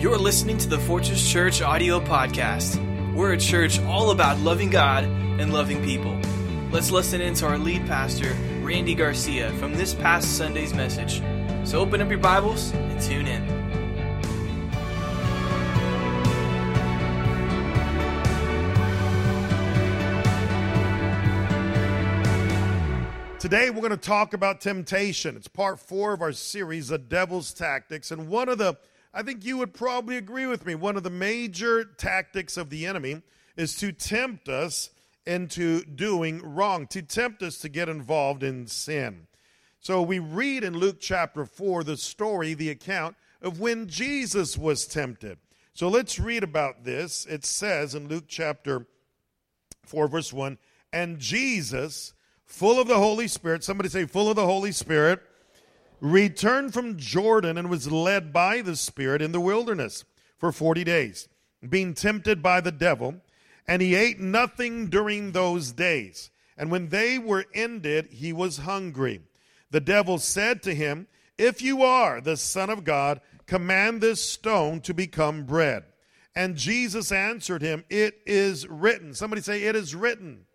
You're listening to the Fortress Church audio podcast. We're a church all about loving God and loving people. Let's listen in to our lead pastor, Randy Garcia, from this past Sunday's message. So open up your Bibles and tune in. Today, we're going to talk about temptation. It's part four of our series, The Devil's Tactics. And one of the I think you would probably agree with me. One of the major tactics of the enemy is to tempt us into doing wrong, to tempt us to get involved in sin. So we read in Luke chapter 4 the story, the account of when Jesus was tempted. So let's read about this. It says in Luke chapter 4, verse 1 And Jesus, full of the Holy Spirit, somebody say, full of the Holy Spirit, returned from Jordan and was led by the Spirit in the wilderness for 40 days, being tempted by the devil. And he ate nothing during those days. And when they were ended, he was hungry. The devil said to him, If you are the Son of God, command this stone to become bread. And Jesus answered him, It is written. Somebody say, It is written.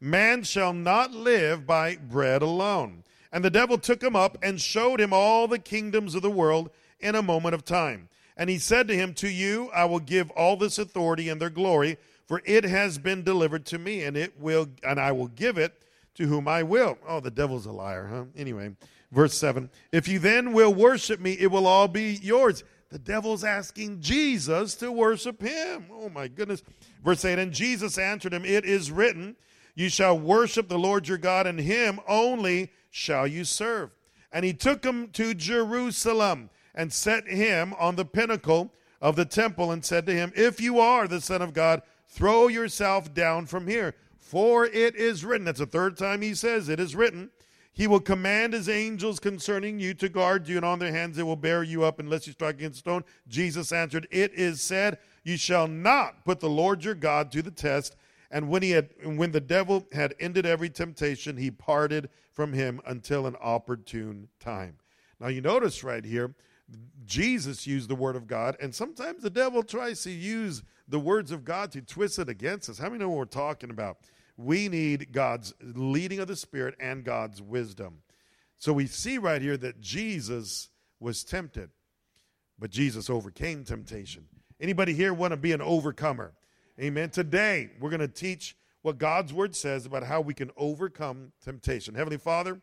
Man shall not live by bread alone and the devil took him up and showed him all the kingdoms of the world in a moment of time. And he said to him, To you I will give all this authority and their glory, for it has been delivered to me, and it will and I will give it to whom I will. Oh, the devil's a liar, huh? Anyway, verse 7. If you then will worship me, it will all be yours. The devil's asking Jesus to worship him. Oh my goodness. Verse 8, and Jesus answered him, It is written, You shall worship the Lord your God, and him only shall you serve? And he took him to Jerusalem and set him on the pinnacle of the temple and said to him, If you are the Son of God, throw yourself down from here. For it is written, that's the third time he says, It is written, He will command His angels concerning you to guard you, and on their hands they will bear you up unless you strike against stone. Jesus answered, It is said, You shall not put the Lord your God to the test. And when he had when the devil had ended every temptation, he parted from him until an opportune time. Now you notice right here, Jesus used the word of God, and sometimes the devil tries to use the words of God to twist it against us. How many know what we're talking about? We need God's leading of the Spirit and God's wisdom. So we see right here that Jesus was tempted, but Jesus overcame temptation. Anybody here want to be an overcomer? Amen. Today, we're going to teach what God's word says about how we can overcome temptation. Heavenly Father,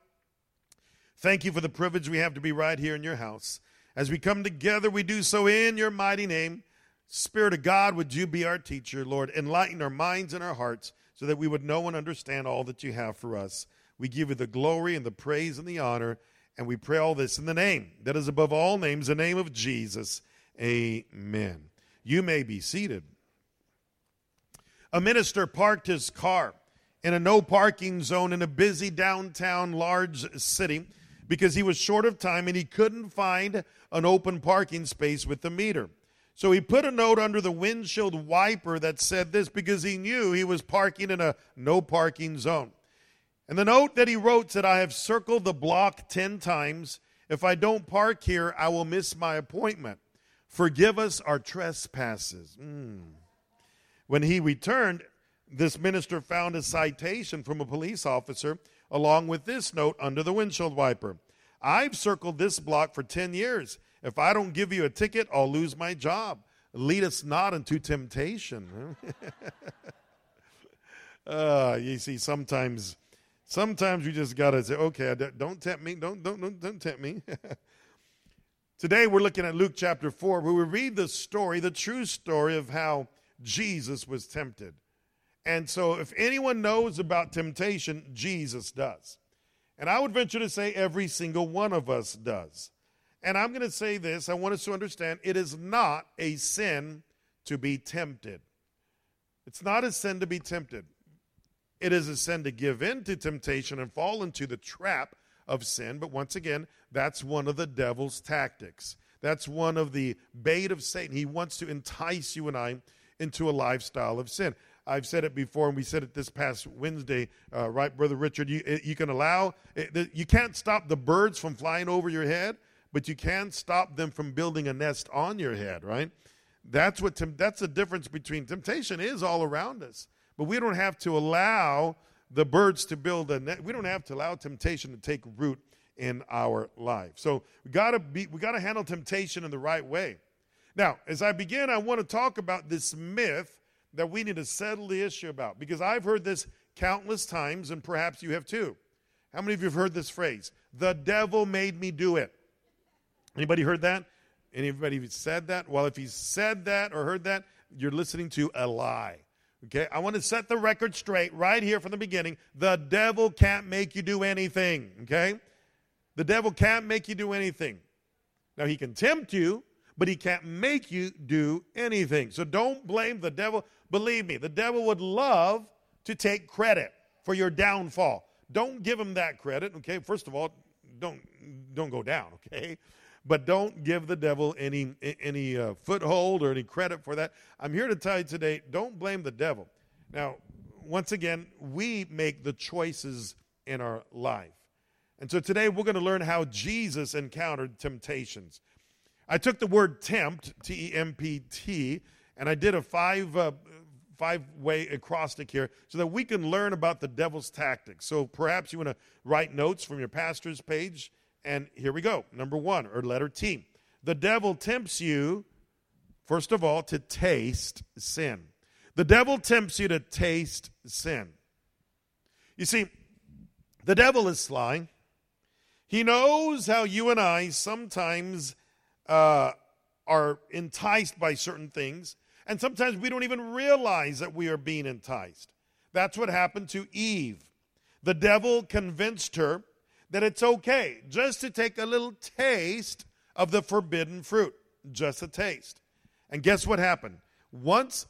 thank you for the privilege we have to be right here in your house. As we come together, we do so in your mighty name. Spirit of God, would you be our teacher, Lord? Enlighten our minds and our hearts so that we would know and understand all that you have for us. We give you the glory and the praise and the honor, and we pray all this in the name that is above all names, the name of Jesus. Amen. You may be seated. A minister parked his car in a no parking zone in a busy downtown large city because he was short of time and he couldn't find an open parking space with the meter. So he put a note under the windshield wiper that said this because he knew he was parking in a no parking zone. And the note that he wrote said, I have circled the block 10 times. If I don't park here, I will miss my appointment. Forgive us our trespasses. Mm. When he returned, this minister found a citation from a police officer along with this note under the windshield wiper. I've circled this block for 10 years. If I don't give you a ticket, I'll lose my job. Lead us not into temptation. uh, you see, sometimes, sometimes you just gotta say, "Okay, don't tempt me. Don't don't don't, don't tempt me." Today we're looking at Luke chapter four, where we read the story, the true story of how Jesus was tempted. And so, if anyone knows about temptation, Jesus does. And I would venture to say every single one of us does. And I'm going to say this I want us to understand it is not a sin to be tempted. It's not a sin to be tempted. It is a sin to give in to temptation and fall into the trap of sin. But once again, that's one of the devil's tactics. That's one of the bait of Satan. He wants to entice you and I into a lifestyle of sin. I've said it before, and we said it this past Wednesday, uh, right, Brother Richard? You, you can allow, you can't stop the birds from flying over your head, but you can stop them from building a nest on your head, right? That's what that's the difference between temptation is all around us. But we don't have to allow the birds to build a net. We don't have to allow temptation to take root in our life. So we gotta be we gotta handle temptation in the right way. Now, as I begin, I want to talk about this myth that we need to settle the issue about because I've heard this countless times, and perhaps you have too. How many of you have heard this phrase? The devil made me do it. Anybody heard that? Anybody said that? Well, if he said that or heard that, you're listening to a lie. Okay, I want to set the record straight right here from the beginning. The devil can't make you do anything. Okay? The devil can't make you do anything. Now, he can tempt you, but he can't make you do anything. So don't blame the devil. Believe me, the devil would love to take credit for your downfall. Don't give him that credit, okay? First of all, don't don't go down, okay? But don't give the devil any any uh, foothold or any credit for that. I'm here to tell you today, don't blame the devil. Now, once again, we make the choices in our life. And so today we're going to learn how Jesus encountered temptations. I took the word tempt, T E M P T, and I did a five uh, five way acrostic here so that we can learn about the devil's tactics. So perhaps you want to write notes from your pastor's page. And here we go. Number one, or letter T. The devil tempts you, first of all, to taste sin. The devil tempts you to taste sin. You see, the devil is sly. He knows how you and I sometimes uh, are enticed by certain things, and sometimes we don't even realize that we are being enticed. That's what happened to Eve. The devil convinced her that it's okay just to take a little taste of the forbidden fruit, just a taste. And guess what happened? Once,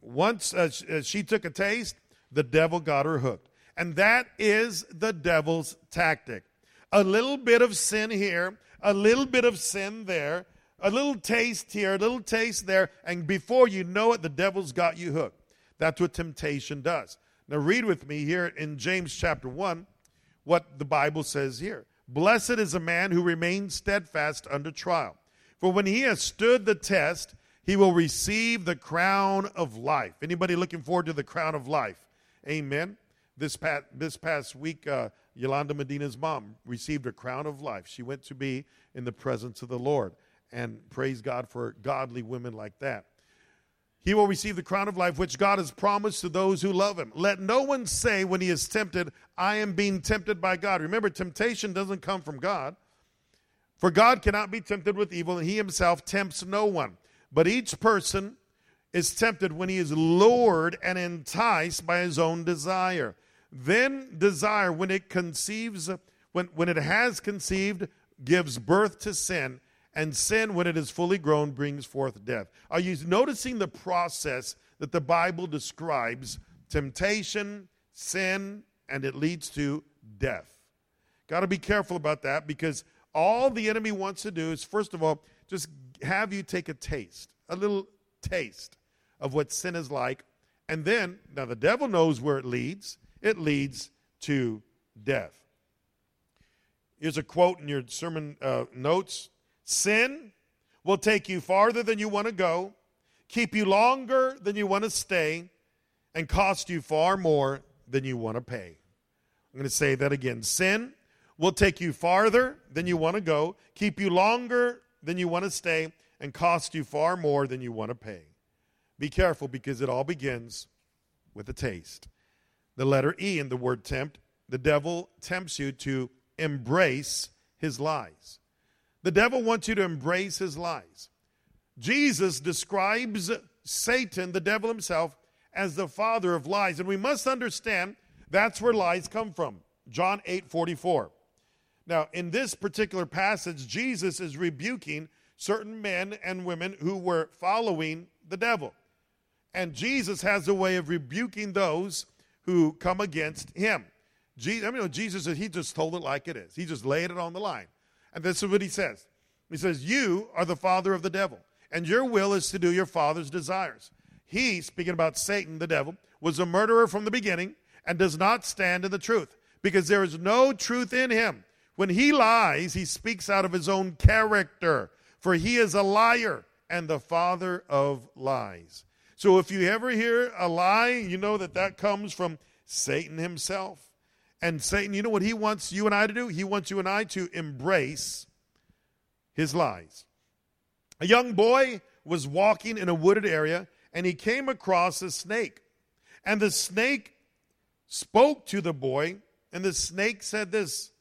once uh, uh she took a taste, the devil got her hooked. And that is the devil's tactic. A little bit of sin here, a little bit of sin there, a little taste here, a little taste there, and before you know it, the devil's got you hooked. That's what temptation does. Now, read with me here in James chapter 1 what the Bible says here. Blessed is a man who remains steadfast under trial. For when he has stood the test, he will receive the crown of life. Anybody looking forward to the crown of life? Amen. This past, this past week, uh, Yolanda Medina's mom received a crown of life. She went to be in the presence of the Lord and praise God for godly women like that. He will receive the crown of life which God has promised to those who love him. Let no one say when he is tempted, I am being tempted by God. Remember, temptation doesn't come from God. For God cannot be tempted with evil, and he himself tempts no one. But each person is tempted when he is lured and enticed by his own desire. Then desire, when it conceives, when, when it has conceived, gives birth to sin and sin, when it is fully grown, brings forth death. Are you noticing the process that the Bible describes? Temptation, sin, and it leads to death. Got to be careful about that because all the enemy wants to do is, first of all, just have you take a taste, a little taste of what sin is like. And then, now the devil knows where it leads, it leads to death. Here's a quote in your sermon uh, notes Sin will take you farther than you want to go, keep you longer than you want to stay, and cost you far more than you want to pay. I'm going to say that again. Sin will take you farther than you want to go, keep you longer than you want to stay, and cost you far more than you want to pay. Be careful because it all begins with a taste. The letter E in the word tempt, the devil tempts you to embrace his lies. The devil wants you to embrace his lies. Jesus describes Satan, the devil himself, as the father of lies. And we must understand that's where lies come from. John 8 44. Now, in this particular passage, Jesus is rebuking certain men and women who were following the devil. And Jesus has a way of rebuking those who come against him. Jesus, I mean, Jesus, he just told it like it is. He just laid it on the line. And this is what he says He says, You are the father of the devil, and your will is to do your father's desires. He, speaking about Satan, the devil, was a murderer from the beginning and does not stand in the truth, because there is no truth in him. When he lies, he speaks out of his own character, for he is a liar and the father of lies. So if you ever hear a lie, you know that that comes from Satan himself. And Satan, you know what he wants you and I to do? He wants you and I to embrace his lies. A young boy was walking in a wooded area and he came across a snake. And the snake spoke to the boy, and the snake said, This,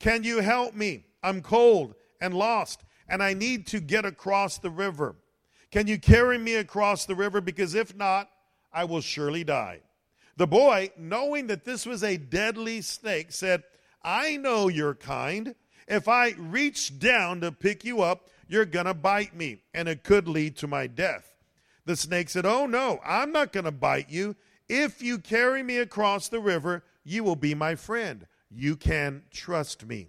can you help me? I'm cold and lost, and I need to get across the river. Can you carry me across the river? Because if not, I will surely die. The boy, knowing that this was a deadly snake, said, I know your kind. If I reach down to pick you up, you're going to bite me, and it could lead to my death. The snake said, Oh, no, I'm not going to bite you. If you carry me across the river, you will be my friend. You can trust me.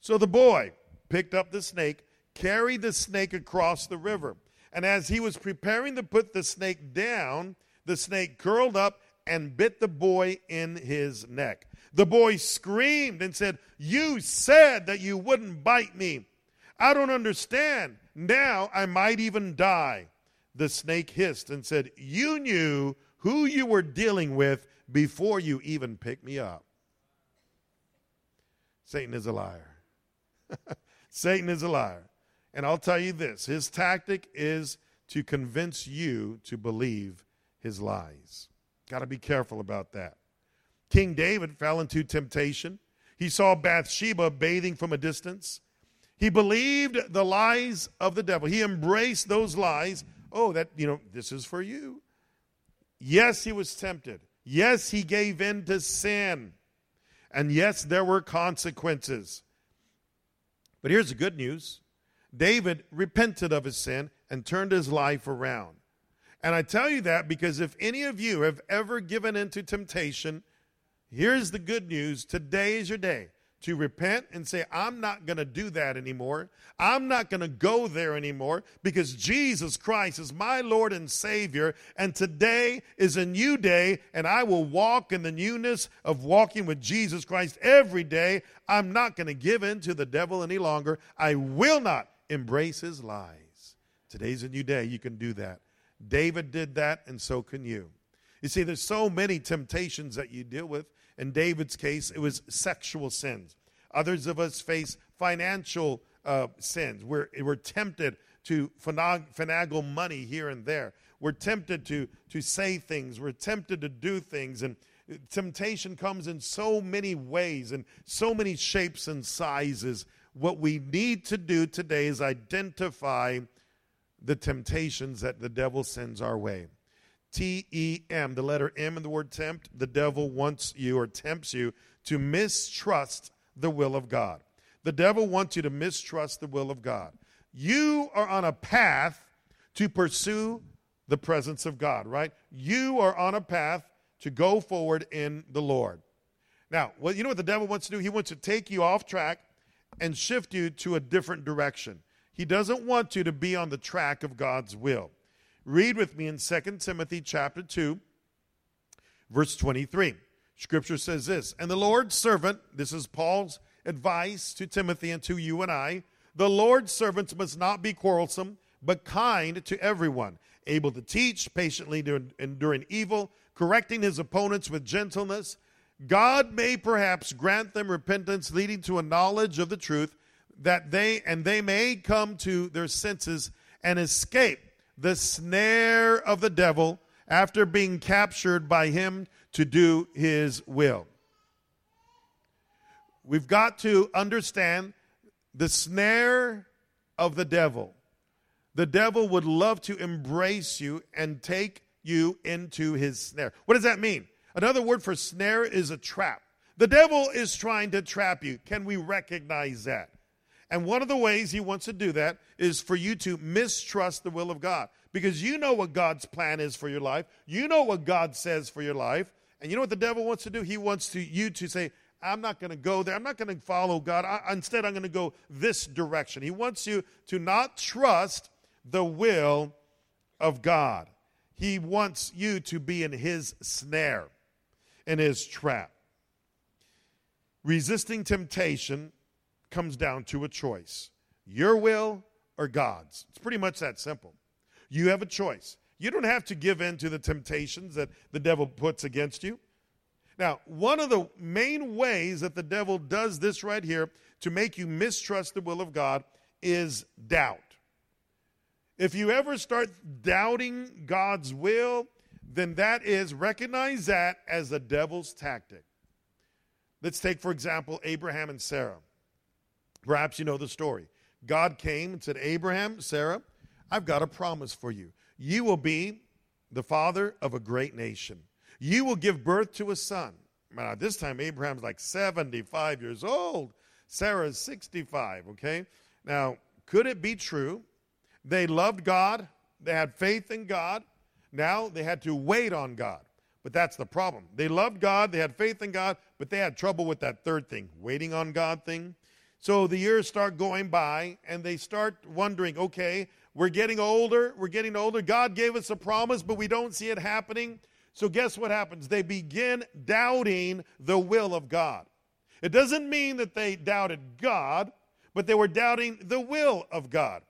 So the boy picked up the snake, carried the snake across the river. And as he was preparing to put the snake down, the snake curled up and bit the boy in his neck. The boy screamed and said, You said that you wouldn't bite me. I don't understand. Now I might even die. The snake hissed and said, You knew who you were dealing with before you even picked me up. Satan is a liar. Satan is a liar. And I'll tell you this his tactic is to convince you to believe his lies. Got to be careful about that. King David fell into temptation. He saw Bathsheba bathing from a distance. He believed the lies of the devil. He embraced those lies. Oh, that, you know, this is for you. Yes, he was tempted. Yes, he gave in to sin. And yes, there were consequences. But here's the good news David repented of his sin and turned his life around. And I tell you that because if any of you have ever given into temptation, here's the good news today is your day to repent and say, I'm not going to do that anymore. I'm not going to go there anymore because Jesus Christ is my Lord and Savior. And today is a new day, and I will walk in the newness of walking with Jesus Christ every day. I'm not going to give in to the devil any longer. I will not embrace his lies. Today's a new day. You can do that. David did that, and so can you. You see, there's so many temptations that you deal with. In David's case, it was sexual sins. Others of us face financial uh, sins. We're, we're tempted to finagle money here and there. We're tempted to, to say things. We're tempted to do things. And temptation comes in so many ways and so many shapes and sizes. What we need to do today is identify the temptations that the devil sends our way. T E M, the letter M in the word tempt, the devil wants you or tempts you to mistrust the will of God. The devil wants you to mistrust the will of God. You are on a path to pursue the presence of God, right? You are on a path to go forward in the Lord. Now, well, you know what the devil wants to do? He wants to take you off track and shift you to a different direction. He doesn't want you to be on the track of God's will. Read with me in 2 Timothy chapter 2, verse 23. Scripture says this, and the Lord's servant, this is Paul's advice to Timothy and to you and I, the Lord's servants must not be quarrelsome, but kind to everyone, able to teach, patiently enduring evil, correcting his opponents with gentleness. God may perhaps grant them repentance leading to a knowledge of the truth that they and they may come to their senses and escape the snare of the devil after being captured by him to do his will. We've got to understand the snare of the devil. The devil would love to embrace you and take you into his snare. What does that mean? Another word for snare is a trap. The devil is trying to trap you. Can we recognize that? And one of the ways he wants to do that is for you to mistrust the will of God because you know what God's plan is for your life. You know what God says for your life. And you know what the devil wants to do? He wants to you to say, I'm not going to go there. I'm not going to follow God. I, instead, I'm going to go this direction. He wants you to not trust the will of God. He wants you to be in his snare, in his trap. Resisting temptation comes down to a choice your will or God's. It's pretty much that simple. You have a choice. You don't have to give in to the temptations that the devil puts against you. Now, one of the main ways that the devil does this right here to make you mistrust the will of God is doubt. If you ever start doubting God's will, then that is recognize that as the devil's tactic. Let's take, for example, Abraham and Sarah. Perhaps you know the story. God came and said, Abraham, Sarah, I've got a promise for you. You will be the father of a great nation. You will give birth to a son. Now, this time, Abraham's like 75 years old. Sarah's 65, okay? Now, could it be true? They loved God, they had faith in God. Now they had to wait on God. But that's the problem. They loved God, they had faith in God, but they had trouble with that third thing, waiting on God thing. So the years start going by, and they start wondering okay, we're getting older, we're getting older. God gave us a promise, but we don't see it happening. So guess what happens? They begin doubting the will of God. It doesn't mean that they doubted God, but they were doubting the will of God.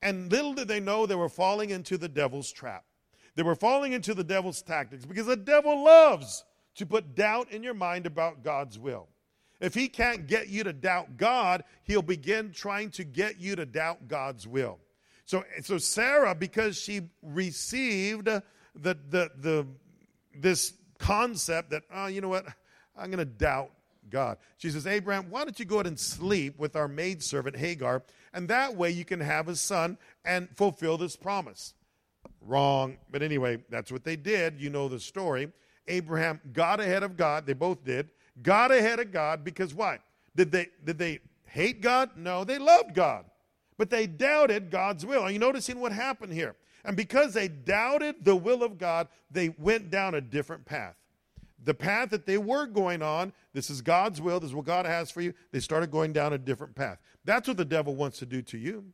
And little did they know they were falling into the devil's trap. They were falling into the devil's tactics because the devil loves to put doubt in your mind about God's will. If he can't get you to doubt God, he'll begin trying to get you to doubt God's will. So, so Sarah, because she received the, the, the, this concept that, oh, you know what, I'm going to doubt God. She says, Abraham, why don't you go ahead and sleep with our maidservant Hagar, and that way you can have a son and fulfill this promise. Wrong. But anyway, that's what they did. You know the story. Abraham got ahead of God. They both did got ahead of God because why? Did they, did they hate God? No, they loved God. But they doubted God's will. Are you noticing what happened here? And because they doubted the will of God, they went down a different path. The path that they were going on, this is God's will, this is what God has for you, they started going down a different path. That's what the devil wants to do to you.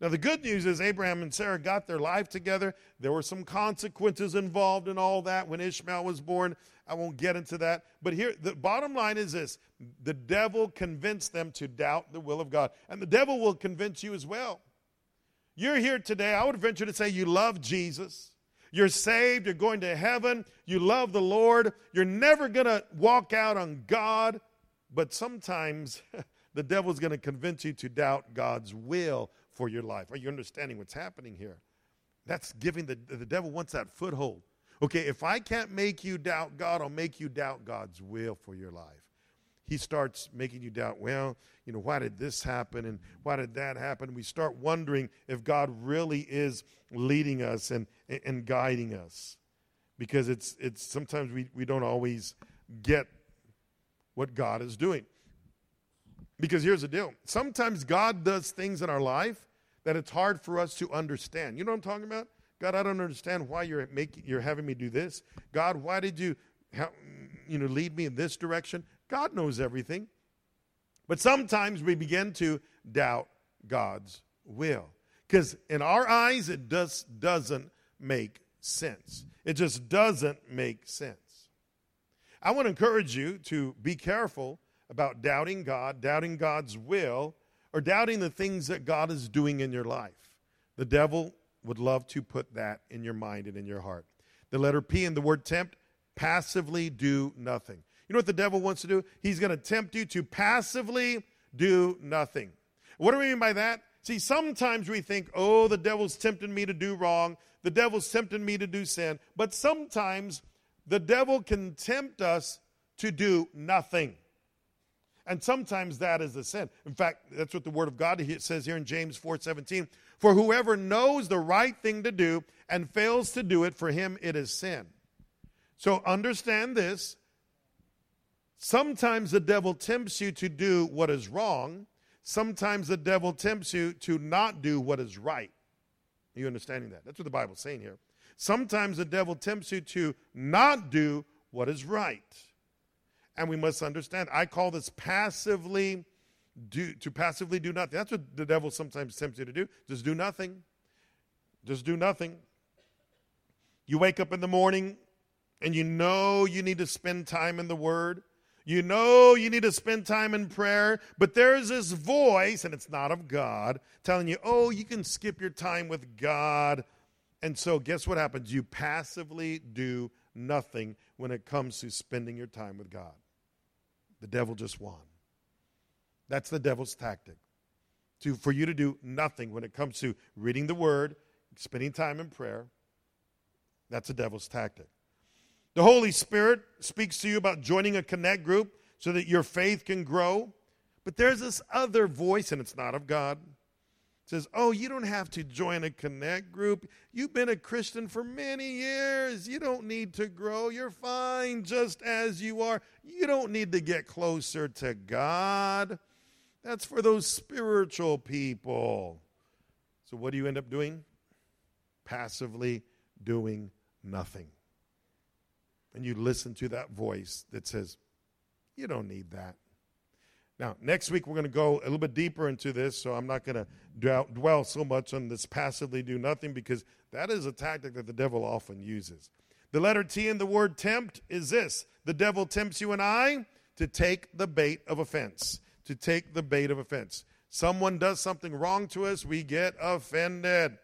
Now, the good news is Abraham and Sarah got their life together. There were some consequences involved in all that when Ishmael was born. I won't get into that. But here, the bottom line is this the devil convinced them to doubt the will of God. And the devil will convince you as well. You're here today, I would venture to say you love Jesus. You're saved, you're going to heaven, you love the Lord, you're never going to walk out on God, but sometimes the devil's going to convince you to doubt God's will for your life. Are you understanding what's happening here? That's giving the, the devil wants that foothold. Okay, if I can't make you doubt God, I'll make you doubt God's will for your life. He starts making you doubt, well, you know, why did this happen and why did that happen? We start wondering if God really is leading us and, and guiding us. Because it's, it's sometimes we, we don't always get what God is doing. Because here's the deal sometimes God does things in our life that it's hard for us to understand. You know what I'm talking about? God, I don't understand why you're making you're having me do this. God, why did you you know lead me in this direction? God knows everything. But sometimes we begin to doubt God's will. Because in our eyes it just doesn't make sense. It just doesn't make sense. I want to encourage you to be careful about doubting God, doubting God's will, or doubting the things that God is doing in your life. The devil would love to put that in your mind and in your heart. The letter P in the word tempt, passively do nothing. You know what the devil wants to do? He's going to tempt you to passively do nothing. What do we mean by that? See, sometimes we think, oh, the devil's tempting me to do wrong, the devil's tempting me to do sin, but sometimes the devil can tempt us to do nothing. And sometimes that is a sin. In fact, that's what the word of God says here in James 4:17. For whoever knows the right thing to do and fails to do it, for him it is sin. So understand this. Sometimes the devil tempts you to do what is wrong. Sometimes the devil tempts you to not do what is right. Are you understanding that? That's what the Bible's saying here. Sometimes the devil tempts you to not do what is right and we must understand. I call this passively do to passively do nothing. That's what the devil sometimes tempts you to do. Just do nothing. Just do nothing. You wake up in the morning and you know you need to spend time in the Word. You know you need to spend time in prayer, but there's this voice, and it's not of God, telling you, oh, you can skip your time with God. And so, guess what happens? You passively do nothing when it comes to spending your time with God. The devil just won. That's the devil's tactic. To, for you to do nothing when it comes to reading the word, spending time in prayer. That's the devil's tactic. The Holy Spirit speaks to you about joining a connect group so that your faith can grow. But there's this other voice, and it's not of God. Says, Oh, you don't have to join a connect group. You've been a Christian for many years. You don't need to grow. You're fine just as you are. You don't need to get closer to God. That's for those spiritual people. So, what do you end up doing? Passively doing nothing. And you listen to that voice that says, You don't need that. Now, next week we're going to go a little bit deeper into this, so I'm not going to dwell so much on this passively do nothing because that is a tactic that the devil often uses. The letter T in the word tempt is this the devil tempts you and I to take the bait of offense to take the bait of offense. Someone does something wrong to us, we get offended.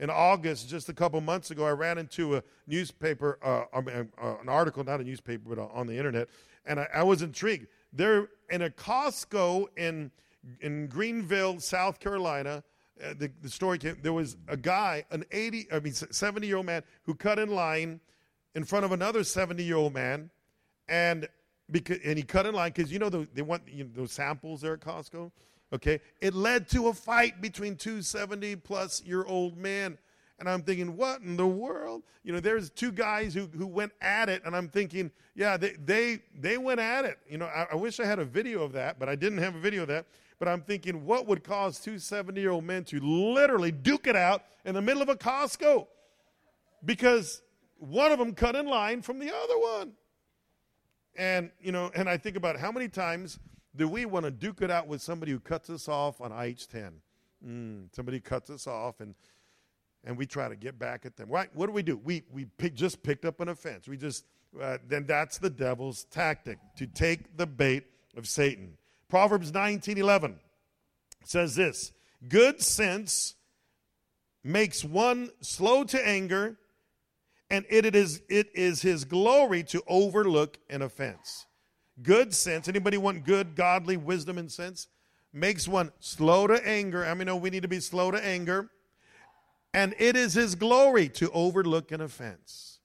In August, just a couple months ago, I ran into a newspaper, uh, uh, an article, not a newspaper, but on the internet, and I, I was intrigued. There, in a Costco in in Greenville, South Carolina, uh, the, the story came. There was a guy, an eighty, I mean, seventy year old man, who cut in line in front of another seventy year old man, and because and he cut in line because you know the, they want you know, those samples there at Costco. Okay, it led to a fight between two 70 plus year old men. And I'm thinking, what in the world? You know, there's two guys who, who went at it, and I'm thinking, yeah, they, they, they went at it. You know, I, I wish I had a video of that, but I didn't have a video of that. But I'm thinking, what would cause two 70 year old men to literally duke it out in the middle of a Costco? Because one of them cut in line from the other one. And, you know, and I think about how many times do we want to duke it out with somebody who cuts us off on IH 10? Mm, somebody cuts us off and and we try to get back at them. Right? What do we do? We we pick, just picked up an offense. We just uh, then that's the devil's tactic to take the bait of Satan. Proverbs 19:11 says this, good sense makes one slow to anger and it is, it is his glory to overlook an offense. Good sense, anybody want good, godly wisdom and sense? Makes one slow to anger. I mean, know we need to be slow to anger. And it is his glory to overlook an offense.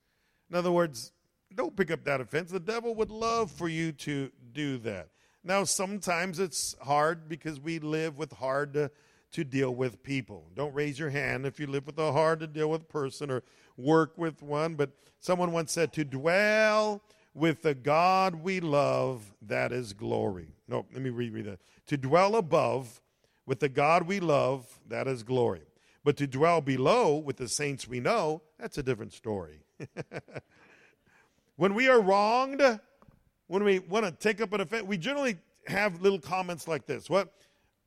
In other words, don't pick up that offense. The devil would love for you to do that. Now, sometimes it's hard because we live with hard to, to deal with people. Don't raise your hand if you live with a hard to deal with person or work with one, but someone once said, to dwell with the God we love, that is glory. No, let me reread that. To dwell above with the God we love, that is glory. But to dwell below with the saints we know, that's a different story. when we are wronged, when we want to take up an offense, we generally have little comments like this What?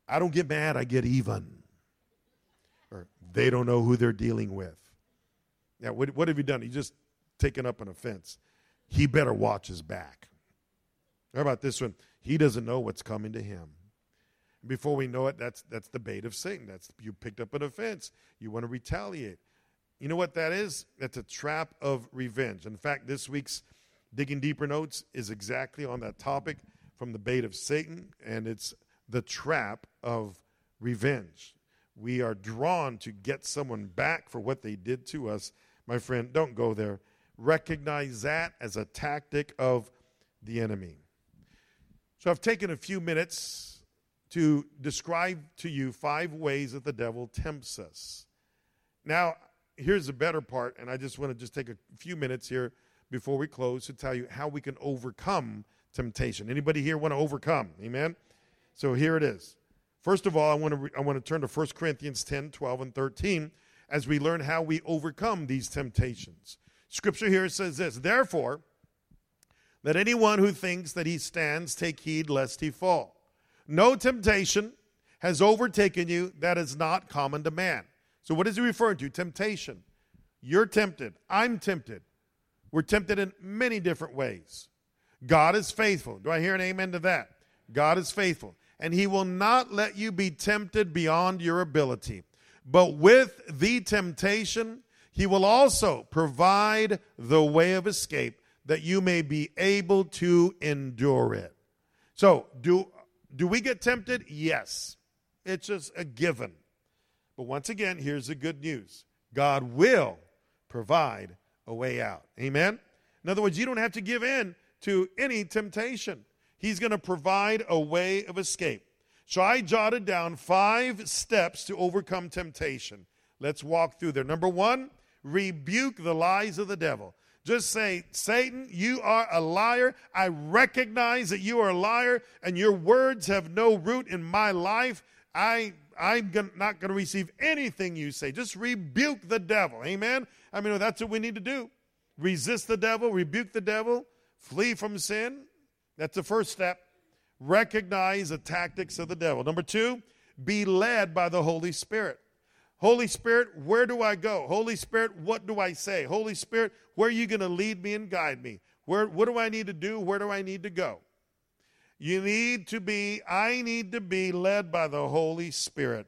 I don't get mad, I get even. Or they don't know who they're dealing with. Yeah, what, what have you done? You just taken up an offense. He better watch his back. How about this one? He doesn't know what's coming to him. Before we know it, that's that's the bait of Satan. That's you picked up an offense. You want to retaliate. You know what that is? That's a trap of revenge. In fact, this week's digging deeper notes is exactly on that topic from the bait of Satan, and it's the trap of revenge. We are drawn to get someone back for what they did to us my friend, don't go there. Recognize that as a tactic of the enemy. So I've taken a few minutes to describe to you five ways that the devil tempts us. Now, here's the better part, and I just want to just take a few minutes here before we close to tell you how we can overcome temptation. Anybody here want to overcome? Amen. So here it is. First of all, I want to re- I want to turn to 1 Corinthians 10, 12, and 13 as we learn how we overcome these temptations. Scripture here says this Therefore, let anyone who thinks that he stands take heed lest he fall. No temptation has overtaken you that is not common to man. So, what is he referring to? Temptation. You're tempted. I'm tempted. We're tempted in many different ways. God is faithful. Do I hear an amen to that? God is faithful. And he will not let you be tempted beyond your ability. But with the temptation, he will also provide the way of escape that you may be able to endure it. So, do, do we get tempted? Yes. It's just a given. But once again, here's the good news God will provide a way out. Amen? In other words, you don't have to give in to any temptation. He's going to provide a way of escape. So I jotted down five steps to overcome temptation. Let's walk through there. Number one, rebuke the lies of the devil. Just say, Satan, you are a liar. I recognize that you are a liar and your words have no root in my life. I, I'm not going to receive anything you say. Just rebuke the devil. Amen? I mean, that's what we need to do. Resist the devil, rebuke the devil, flee from sin. That's the first step. Recognize the tactics of the devil. Number two, be led by the Holy Spirit. Holy Spirit, where do I go? Holy Spirit, what do I say? Holy Spirit, where are you going to lead me and guide me? Where, what do I need to do? Where do I need to go? You need to be, I need to be led by the Holy Spirit.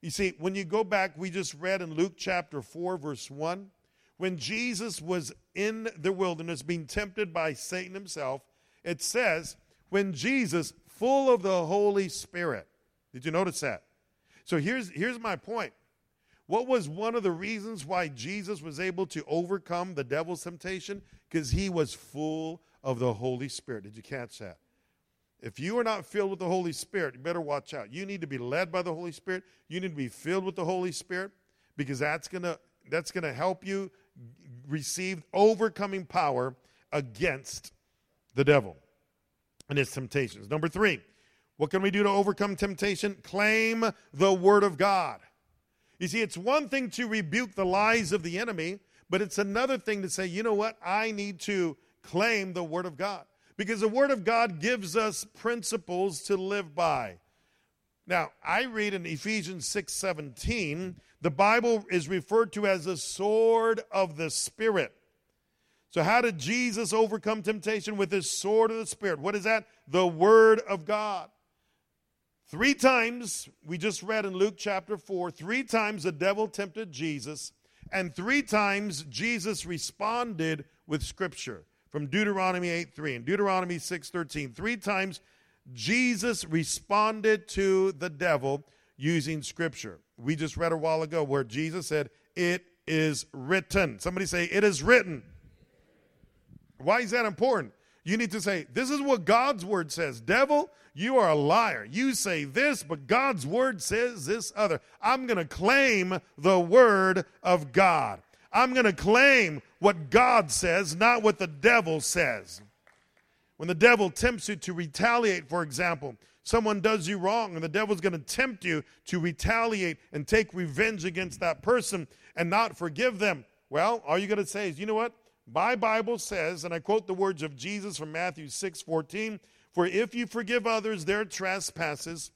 You see, when you go back, we just read in Luke chapter 4, verse 1, when Jesus was in the wilderness being tempted by Satan himself, it says, when Jesus, full of the Holy Spirit, did you notice that? So here's, here's my point. What was one of the reasons why Jesus was able to overcome the devil's temptation? Because he was full of the Holy Spirit. Did you catch that? If you are not filled with the Holy Spirit, you better watch out. You need to be led by the Holy Spirit. You need to be filled with the Holy Spirit because that's going to that's going to help you receive overcoming power against the devil and his temptations. Number 3, what can we do to overcome temptation? Claim the word of God. You see, it's one thing to rebuke the lies of the enemy, but it's another thing to say, you know what? I need to claim the Word of God. Because the Word of God gives us principles to live by. Now, I read in Ephesians 6 17, the Bible is referred to as the sword of the Spirit. So, how did Jesus overcome temptation with his sword of the Spirit? What is that? The Word of God. Three times, we just read in Luke chapter 4, three times the devil tempted Jesus, and three times Jesus responded with Scripture from Deuteronomy 8 3 and Deuteronomy 6 13. Three times Jesus responded to the devil using Scripture. We just read a while ago where Jesus said, It is written. Somebody say, It is written. Why is that important? You need to say, This is what God's word says. Devil, you are a liar. You say this, but God's word says this other. I'm going to claim the word of God. I'm going to claim what God says, not what the devil says. When the devil tempts you to retaliate, for example, someone does you wrong, and the devil's going to tempt you to retaliate and take revenge against that person and not forgive them. Well, all you got to say is, you know what? My Bible says, and I quote the words of Jesus from Matthew 6 14, for if you forgive others their trespasses,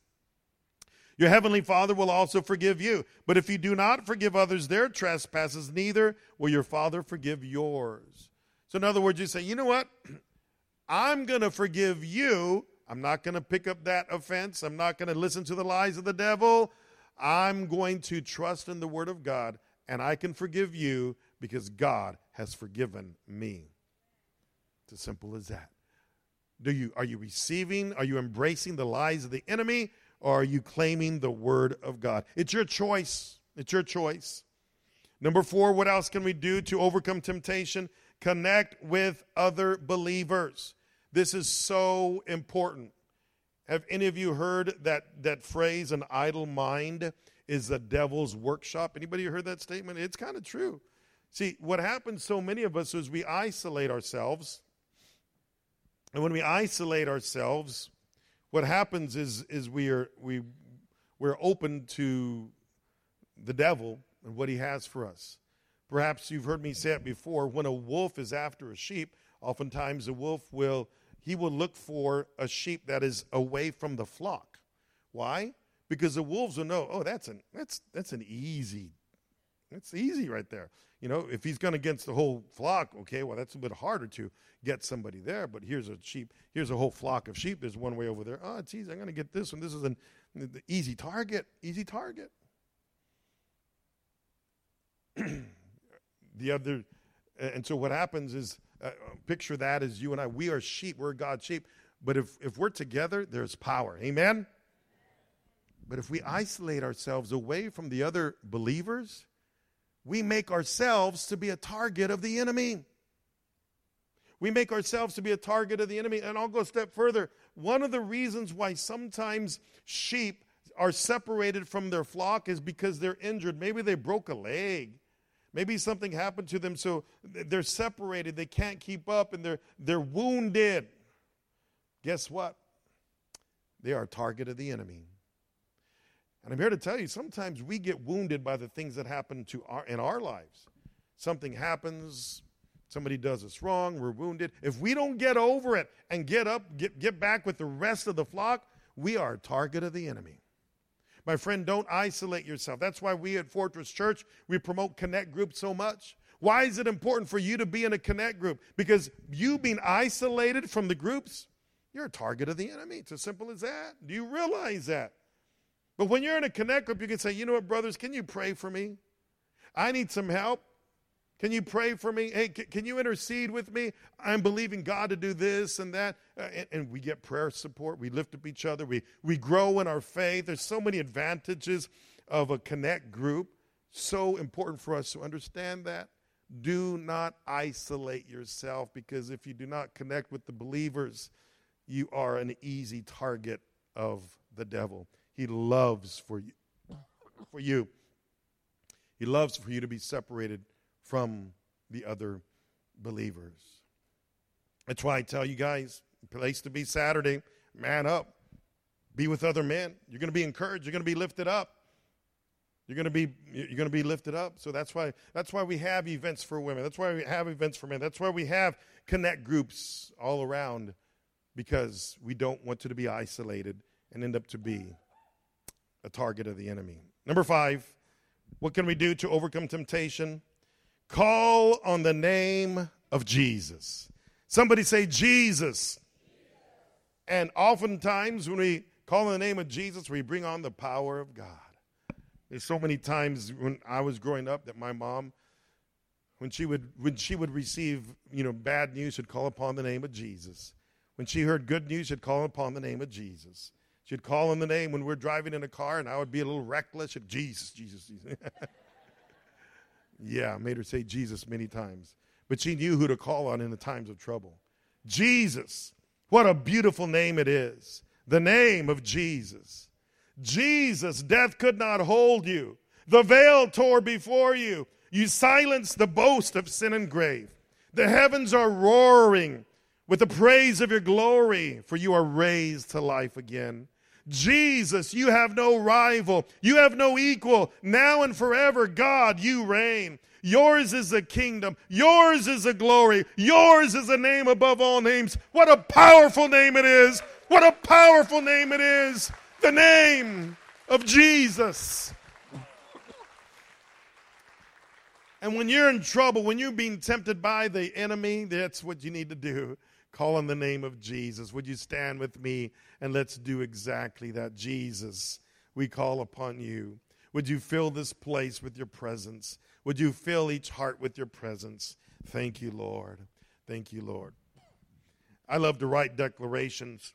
your heavenly Father will also forgive you. But if you do not forgive others their trespasses, neither will your Father forgive yours. So, in other words, you say, you know what? I'm going to forgive you. I'm not going to pick up that offense. I'm not going to listen to the lies of the devil. I'm going to trust in the Word of God, and I can forgive you because God has forgiven me. It's as simple as that. Do you are you receiving? Are you embracing the lies of the enemy or are you claiming the word of God? It's your choice. It's your choice. Number 4, what else can we do to overcome temptation? Connect with other believers. This is so important. Have any of you heard that that phrase an idle mind is the devil's workshop? Anybody heard that statement? It's kind of true. See, what happens so many of us is we isolate ourselves. And when we isolate ourselves, what happens is, is we are, we, we're open to the devil and what he has for us. Perhaps you've heard me say it before when a wolf is after a sheep, oftentimes a wolf will he will look for a sheep that is away from the flock. Why? Because the wolves will know, oh, that's an that's that's an easy It's easy right there. You know, if he's going against the whole flock, okay, well, that's a bit harder to get somebody there. But here's a sheep, here's a whole flock of sheep. There's one way over there. Oh, it's easy. I'm going to get this one. This is an easy target. Easy target. the other, and so what happens is, uh, picture that as you and I. We are sheep. We're God's sheep. But if if we're together, there's power. Amen. But if we isolate ourselves away from the other believers, we make ourselves to be a target of the enemy. We make ourselves to be a target of the enemy. And I'll go a step further. One of the reasons why sometimes sheep are separated from their flock is because they're injured. Maybe they broke a leg. Maybe something happened to them, so they're separated. They can't keep up and they're, they're wounded. Guess what? They are a target of the enemy. And I'm here to tell you, sometimes we get wounded by the things that happen to our, in our lives. Something happens, somebody does us wrong, we're wounded. If we don't get over it and get up, get, get back with the rest of the flock, we are a target of the enemy. My friend, don't isolate yourself. That's why we at Fortress Church, we promote connect groups so much. Why is it important for you to be in a connect group? Because you being isolated from the groups, you're a target of the enemy. It's as simple as that. Do you realize that? But when you're in a connect group, you can say, you know what, brothers, can you pray for me? I need some help. Can you pray for me? Hey, can you intercede with me? I'm believing God to do this and that. Uh, and, and, we get prayer support. We lift up each other. We, we grow in our faith. There's so many advantages of a connect group. So important for us to understand that. Do not isolate yourself because if you do not connect with the believers, you are an easy target of the devil. He loves for you, for you. He loves for you to be separated from the other believers. That's why I tell you guys, place to be Saturday, man up. Be with other men. You're going to be encouraged. You're going to be lifted up. You're going to be you're going to be lifted up. So that's why that's why we have events for women. That's why we have events for men. That's why we have connect groups all around because we don't want you to be isolated and end up to be a target of the enemy. Number five, what can we do to overcome temptation? Call on the name of Jesus. Somebody say, Jesus. And oftentimes, when we call on the name of Jesus, we bring on the power of God. There's so many times when I was growing up that my mom, when she would when she would receive you know bad news, she'd call upon the name of Jesus. When she heard good news, she'd call upon the name of Jesus. She'd call on the name when we're driving in a car, and I would be a little reckless. She'd, Jesus, Jesus, Jesus. yeah, I made her say Jesus many times. But she knew who to call on in the times of trouble. Jesus. What a beautiful name it is. The name of Jesus. Jesus, death could not hold you. The veil tore before you. You silenced the boast of sin and grave. The heavens are roaring with the praise of your glory, for you are raised to life again. Jesus, you have no rival. You have no equal. Now and forever, God, you reign. Yours is the kingdom. Yours is the glory. Yours is the name above all names. What a powerful name it is. What a powerful name it is. The name of Jesus. And when you're in trouble, when you're being tempted by the enemy, that's what you need to do. Call on the name of Jesus. Would you stand with me and let's do exactly that? Jesus, we call upon you. Would you fill this place with your presence? Would you fill each heart with your presence? Thank you, Lord. Thank you, Lord. I love to write declarations.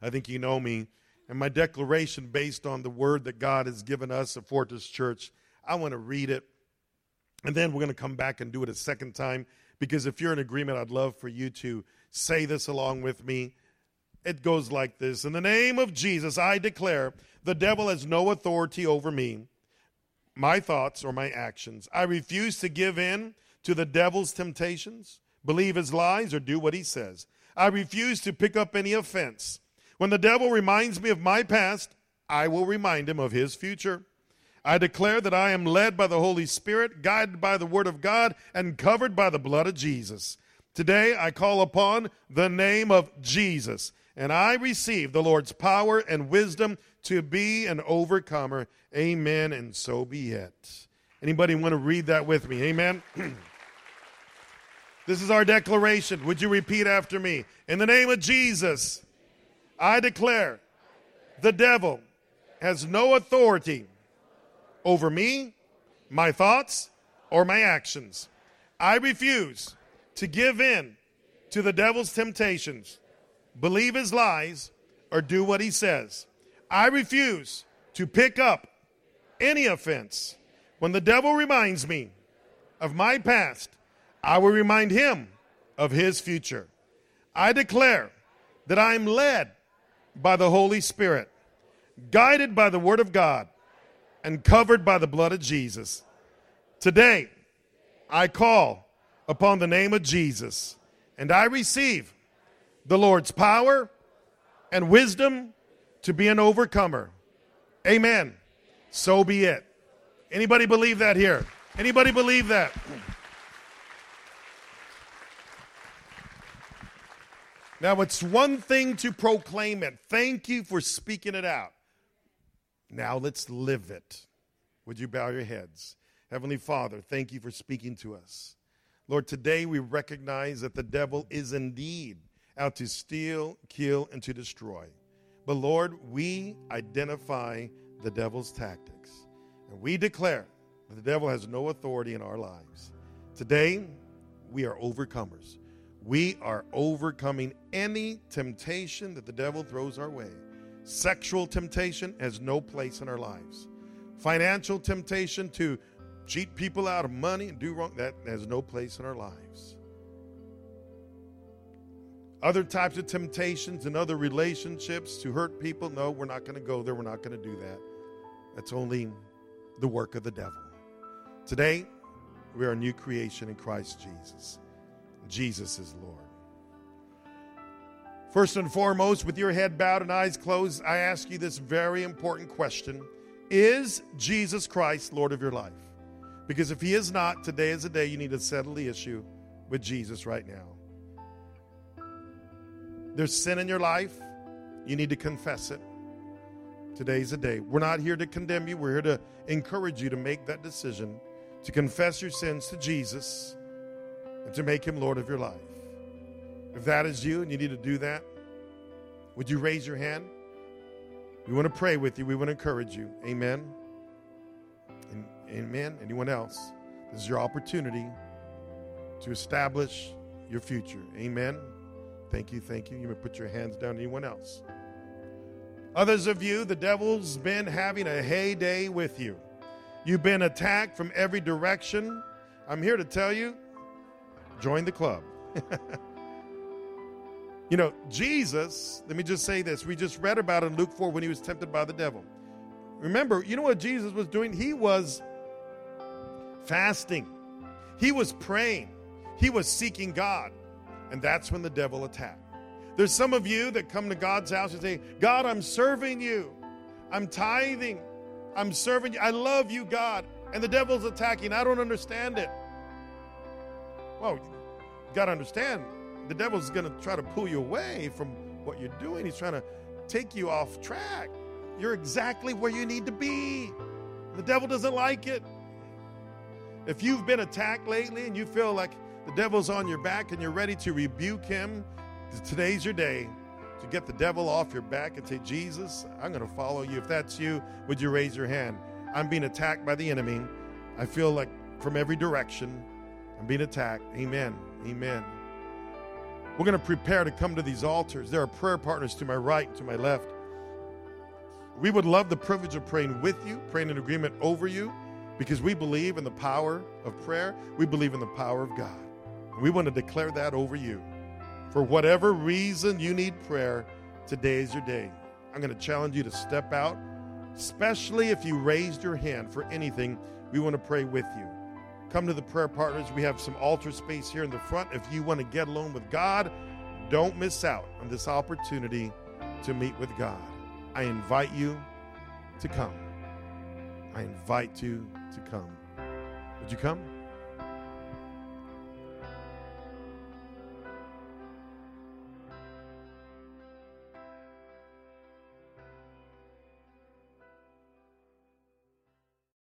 I think you know me. And my declaration, based on the word that God has given us at Fortress Church, I want to read it. And then we're going to come back and do it a second time because if you're in agreement, I'd love for you to say this along with me. It goes like this In the name of Jesus, I declare the devil has no authority over me, my thoughts, or my actions. I refuse to give in to the devil's temptations, believe his lies, or do what he says. I refuse to pick up any offense. When the devil reminds me of my past, I will remind him of his future. I declare that I am led by the Holy Spirit, guided by the Word of God, and covered by the blood of Jesus. Today I call upon the name of Jesus, and I receive the Lord's power and wisdom to be an overcomer. Amen, and so be it. Anybody want to read that with me? Amen. this is our declaration. Would you repeat after me? In the name of Jesus, I declare the devil has no authority over me, my thoughts, or my actions. I refuse to give in to the devil's temptations, believe his lies, or do what he says. I refuse to pick up any offense. When the devil reminds me of my past, I will remind him of his future. I declare that I am led by the Holy Spirit, guided by the Word of God, and covered by the blood of Jesus. Today, I call upon the name of Jesus, and I receive the Lord's power and wisdom to be an overcomer. Amen. So be it. Anybody believe that here? Anybody believe that? Now, it's one thing to proclaim it. Thank you for speaking it out. Now, let's live it. Would you bow your heads? Heavenly Father, thank you for speaking to us. Lord, today we recognize that the devil is indeed out to steal, kill, and to destroy. But Lord, we identify the devil's tactics. And we declare that the devil has no authority in our lives. Today, we are overcomers. We are overcoming any temptation that the devil throws our way. Sexual temptation has no place in our lives. Financial temptation to cheat people out of money and do wrong, that has no place in our lives. Other types of temptations and other relationships to hurt people, no, we're not going to go there. We're not going to do that. That's only the work of the devil. Today, we are a new creation in Christ Jesus. Jesus is Lord. First and foremost, with your head bowed and eyes closed, I ask you this very important question Is Jesus Christ Lord of your life? Because if He is not, today is the day you need to settle the issue with Jesus right now. There's sin in your life, you need to confess it. Today's the day. We're not here to condemn you, we're here to encourage you to make that decision to confess your sins to Jesus and to make him Lord of your life. If that is you and you need to do that, would you raise your hand? We want to pray with you. We want to encourage you. Amen. And, amen. Anyone else? This is your opportunity to establish your future. Amen. Thank you. Thank you. You may put your hands down. Anyone else? Others of you, the devil's been having a heyday with you. You've been attacked from every direction. I'm here to tell you join the club. you know, Jesus, let me just say this. We just read about in Luke 4 when he was tempted by the devil. Remember, you know what Jesus was doing? He was fasting, he was praying, he was seeking God. And that's when the devil attacked. There's some of you that come to God's house and say, God, I'm serving you. I'm tithing. I'm serving you. I love you, God. And the devil's attacking. I don't understand it. Well, you got to understand, the devil's going to try to pull you away from what you're doing. He's trying to take you off track. You're exactly where you need to be. The devil doesn't like it. If you've been attacked lately and you feel like the devil's on your back and you're ready to rebuke him, today's your day to get the devil off your back and say, Jesus, I'm going to follow you. If that's you, would you raise your hand? I'm being attacked by the enemy. I feel like from every direction, I'm being attacked. Amen. Amen. We're going to prepare to come to these altars. There are prayer partners to my right, to my left. We would love the privilege of praying with you, praying in agreement over you, because we believe in the power of prayer. We believe in the power of God. we want to declare that over you. For whatever reason you need prayer, today is your day. I'm going to challenge you to step out, especially if you raised your hand for anything. We want to pray with you. Come to the prayer partners. We have some altar space here in the front. If you want to get alone with God, don't miss out on this opportunity to meet with God. I invite you to come. I invite you to come. Would you come?